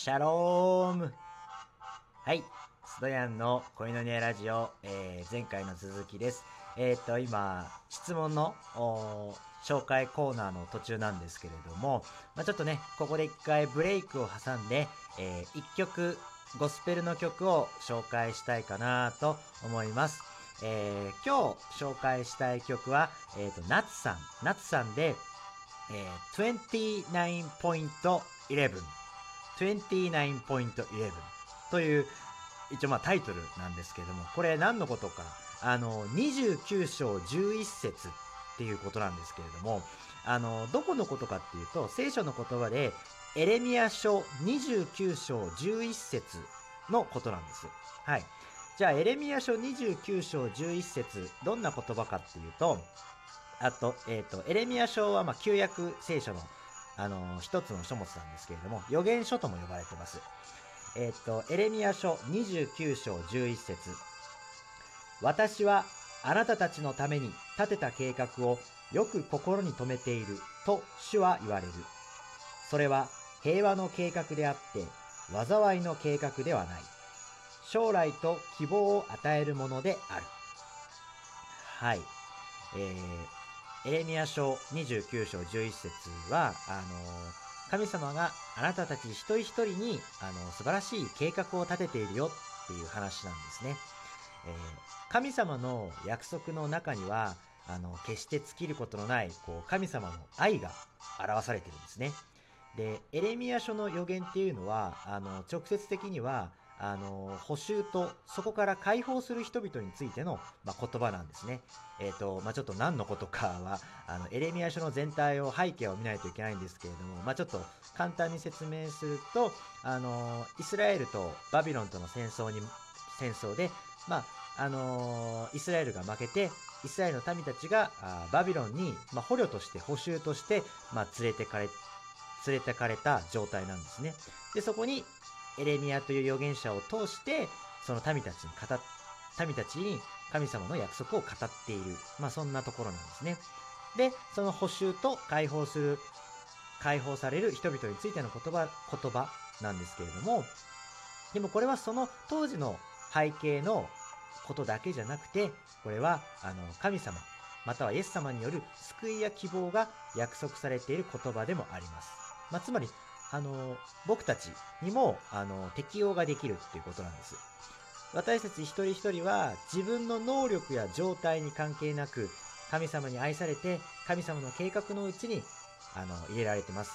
シャロームはい、スドヤンの恋のニラジオ、えー前回の続きです。えっ、と、今、質問の紹介コーナーの途中なんですけれども、まあ、ちょっとね、ここで一回ブレイクを挟んで、えー一曲、ゴスペルの曲を紹介したいかなと思います。えー今日紹介したい曲は、えっ、と、ナツさん、ナツさんで、えー、29.11 29.11という一応まあタイトルなんですけれどもこれ何のことか。あの29章11節っていうことなんですけれどもあのどこのことかっていうと聖書の言葉でエレミア書29章11節のことなんです。はい。じゃあエレミア書29章11節どんな言葉かっていうとあと、えっ、と、エレミア書は、ま、旧約聖書の、あの一つの書物なんですけれども、預言書とも呼ばれてます。えっ、と、エレミア書29章11節私はあなたたちのために立てた計画をよく心に留めていると主は言われる。それは平和の計画であって、災いの計画ではない。将来と希望を与えるものである。はい。えーエレミア書29章11節は、あの神様があなたたち一人一人に、あの素晴らしい計画を立てているよっていう話なんですね。えー神様の約束の中には、あの決して尽きることのないこう神様の愛が表されてるんですね。で、エレミア書の予言っていうのは、あの直接的には、あの補修とそこから解放する人々についての、まあ、言葉なんですね。えっ、と、まあ、ちょっと何のことかは、あの、エレミア書の全体を背景を見ないといけないんですけれども、まあ、ちょっと簡単に説明すると、あの、イスラエルとバビロンとの戦争に、戦争で、まあ、あのイスラエルが負けて、イスラエルの民たちがあバビロンに、まあ、捕虜として、捕囚として、まあ、連れてかれ、連れてかれた状態なんですね。で、そこにエレミアという預言者を通して、その民たちに語っ、民たちに神様の約束を語っている。まあそんなところなんですね。で、その補修と解放する、解放される人々についての言葉、言葉なんですけれども、でもこれはその当時の背景のことだけじゃなくて、これはあの神様、またはイエス様による救いや希望が約束されている言葉でもあります。まあ、つまり、あの僕たちにもあの適用ができるっていうことなんです。私たち一人一人は自分の能力や状態に関係なく神様に愛されて神様の計画のうちにあの入れられてます。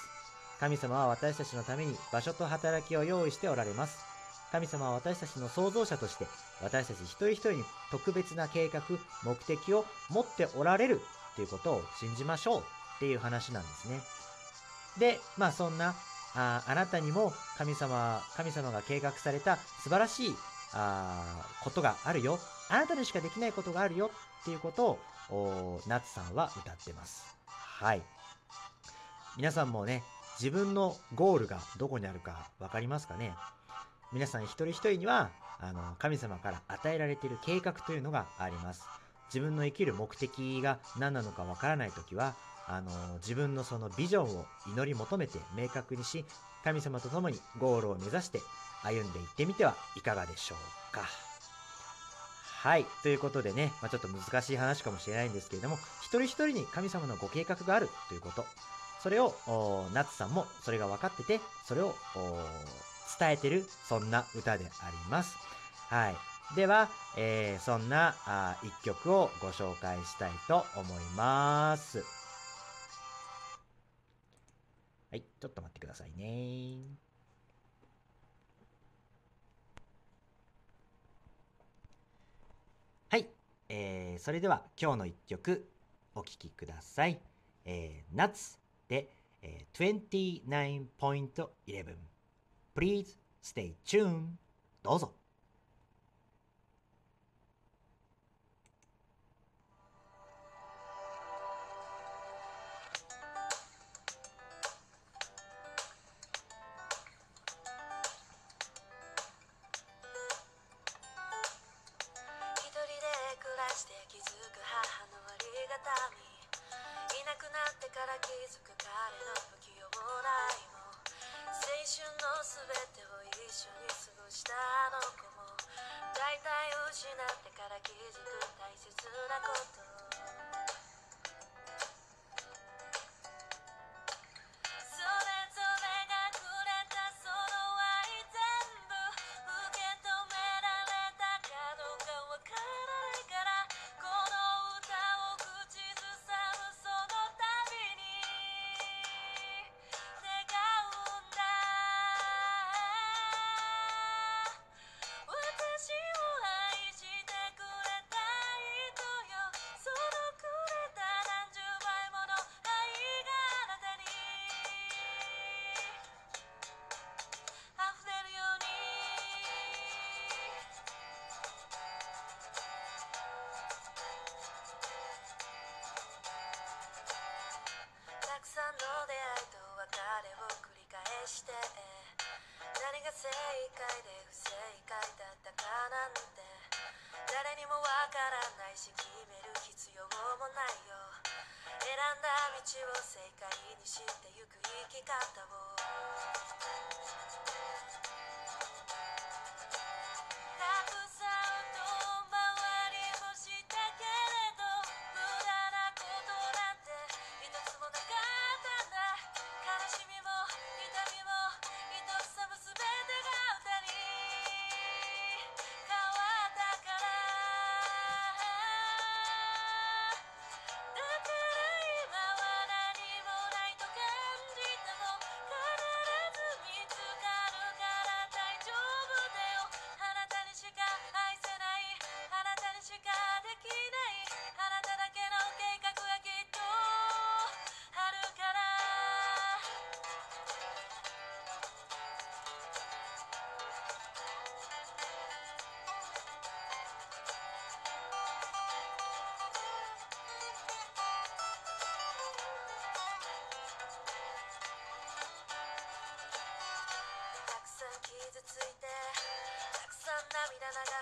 神様は私たちのために場所と働きを用意しておられます。神様は私たちの創造者として私たち一人一人に特別な計画、目的を持っておられるっていうことを信じましょうっていう話なんですね。で、まあそんなああなたにも神様、神様が計画された素晴らしいあことがあるよ。あなたにしかできないことがあるよっていうことを、おナツさんは歌ってます。はい。皆さんもね、自分のゴールがどこにあるかわかりますかね？皆さん一人一人には、あの、神様から与えられている計画というのがあります。自分の生きる目的が何なのかわからないときは、あの自分のそのビジョンを祈り求めて明確にし神様と共にゴールを目指して歩んでいってみてはいかがでしょうか。はいということでね、まあ、ちょっと難しい話かもしれないんですけれども一人一人に神様のご計画があるということ。それをおナツさんもそれが分かっててそれを伝えてるそんな歌であります。はい。では、えーそんなあ一曲をご紹介したいと思います。はい、ちょっと待ってくださいね。はい、えーそれでは今日の一曲お聴きください。えー、夏で、えー、29.11 Please stay tuned どうぞ。失ってから気づく大切なことして何が正解で不正解だったかなんて。誰にもわからないし決める必要もないよ。選んだ道を正解にしてゆく生き方を。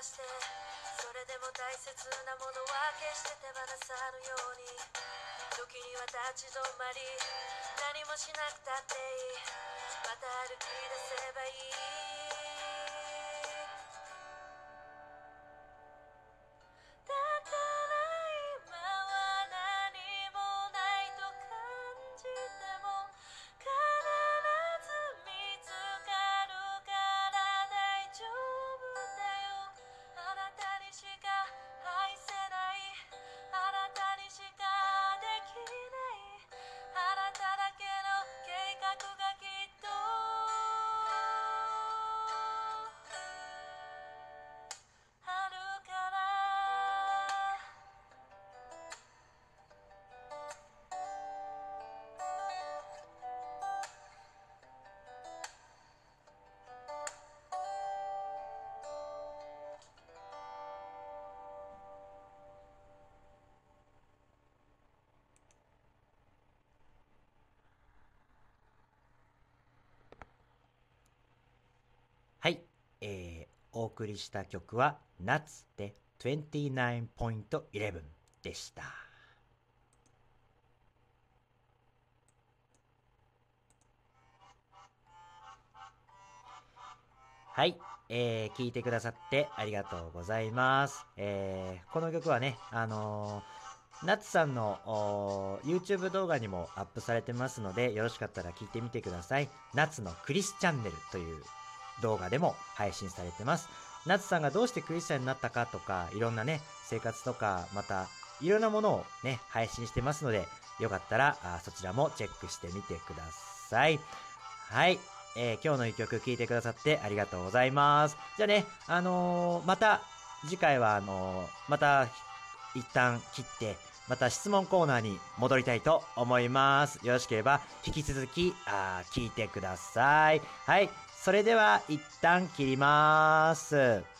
してそれでも大切なものは決して手放さぬように。時には立ち止まり何もしなくたっていい。また歩き出せばいい。お送りした曲は「夏」で29.11でした。はい、えー聞いてくださってありがとうございます、えーこの曲はねあのー、ナツさんのおー YouTube 動画にもアップされてますのでよろしかったら聞いてみてください。夏のクリスチャンネルという動画でも配信されてます。夏さんがどうしてクリスチャンになったかとか、いろんなね、生活とか、また、いろんなものをね、配信してますので、よかったら、あそちらもチェックしてみてください。はい。えー今日の一曲聴いてくださってありがとうございます。じゃあね、あのーまた、次回は、あのーまた、一旦切って、また質問コーナーに戻りたいと思います。よろしければ引き続きあ聞いてください。はい。それでは一旦切ります。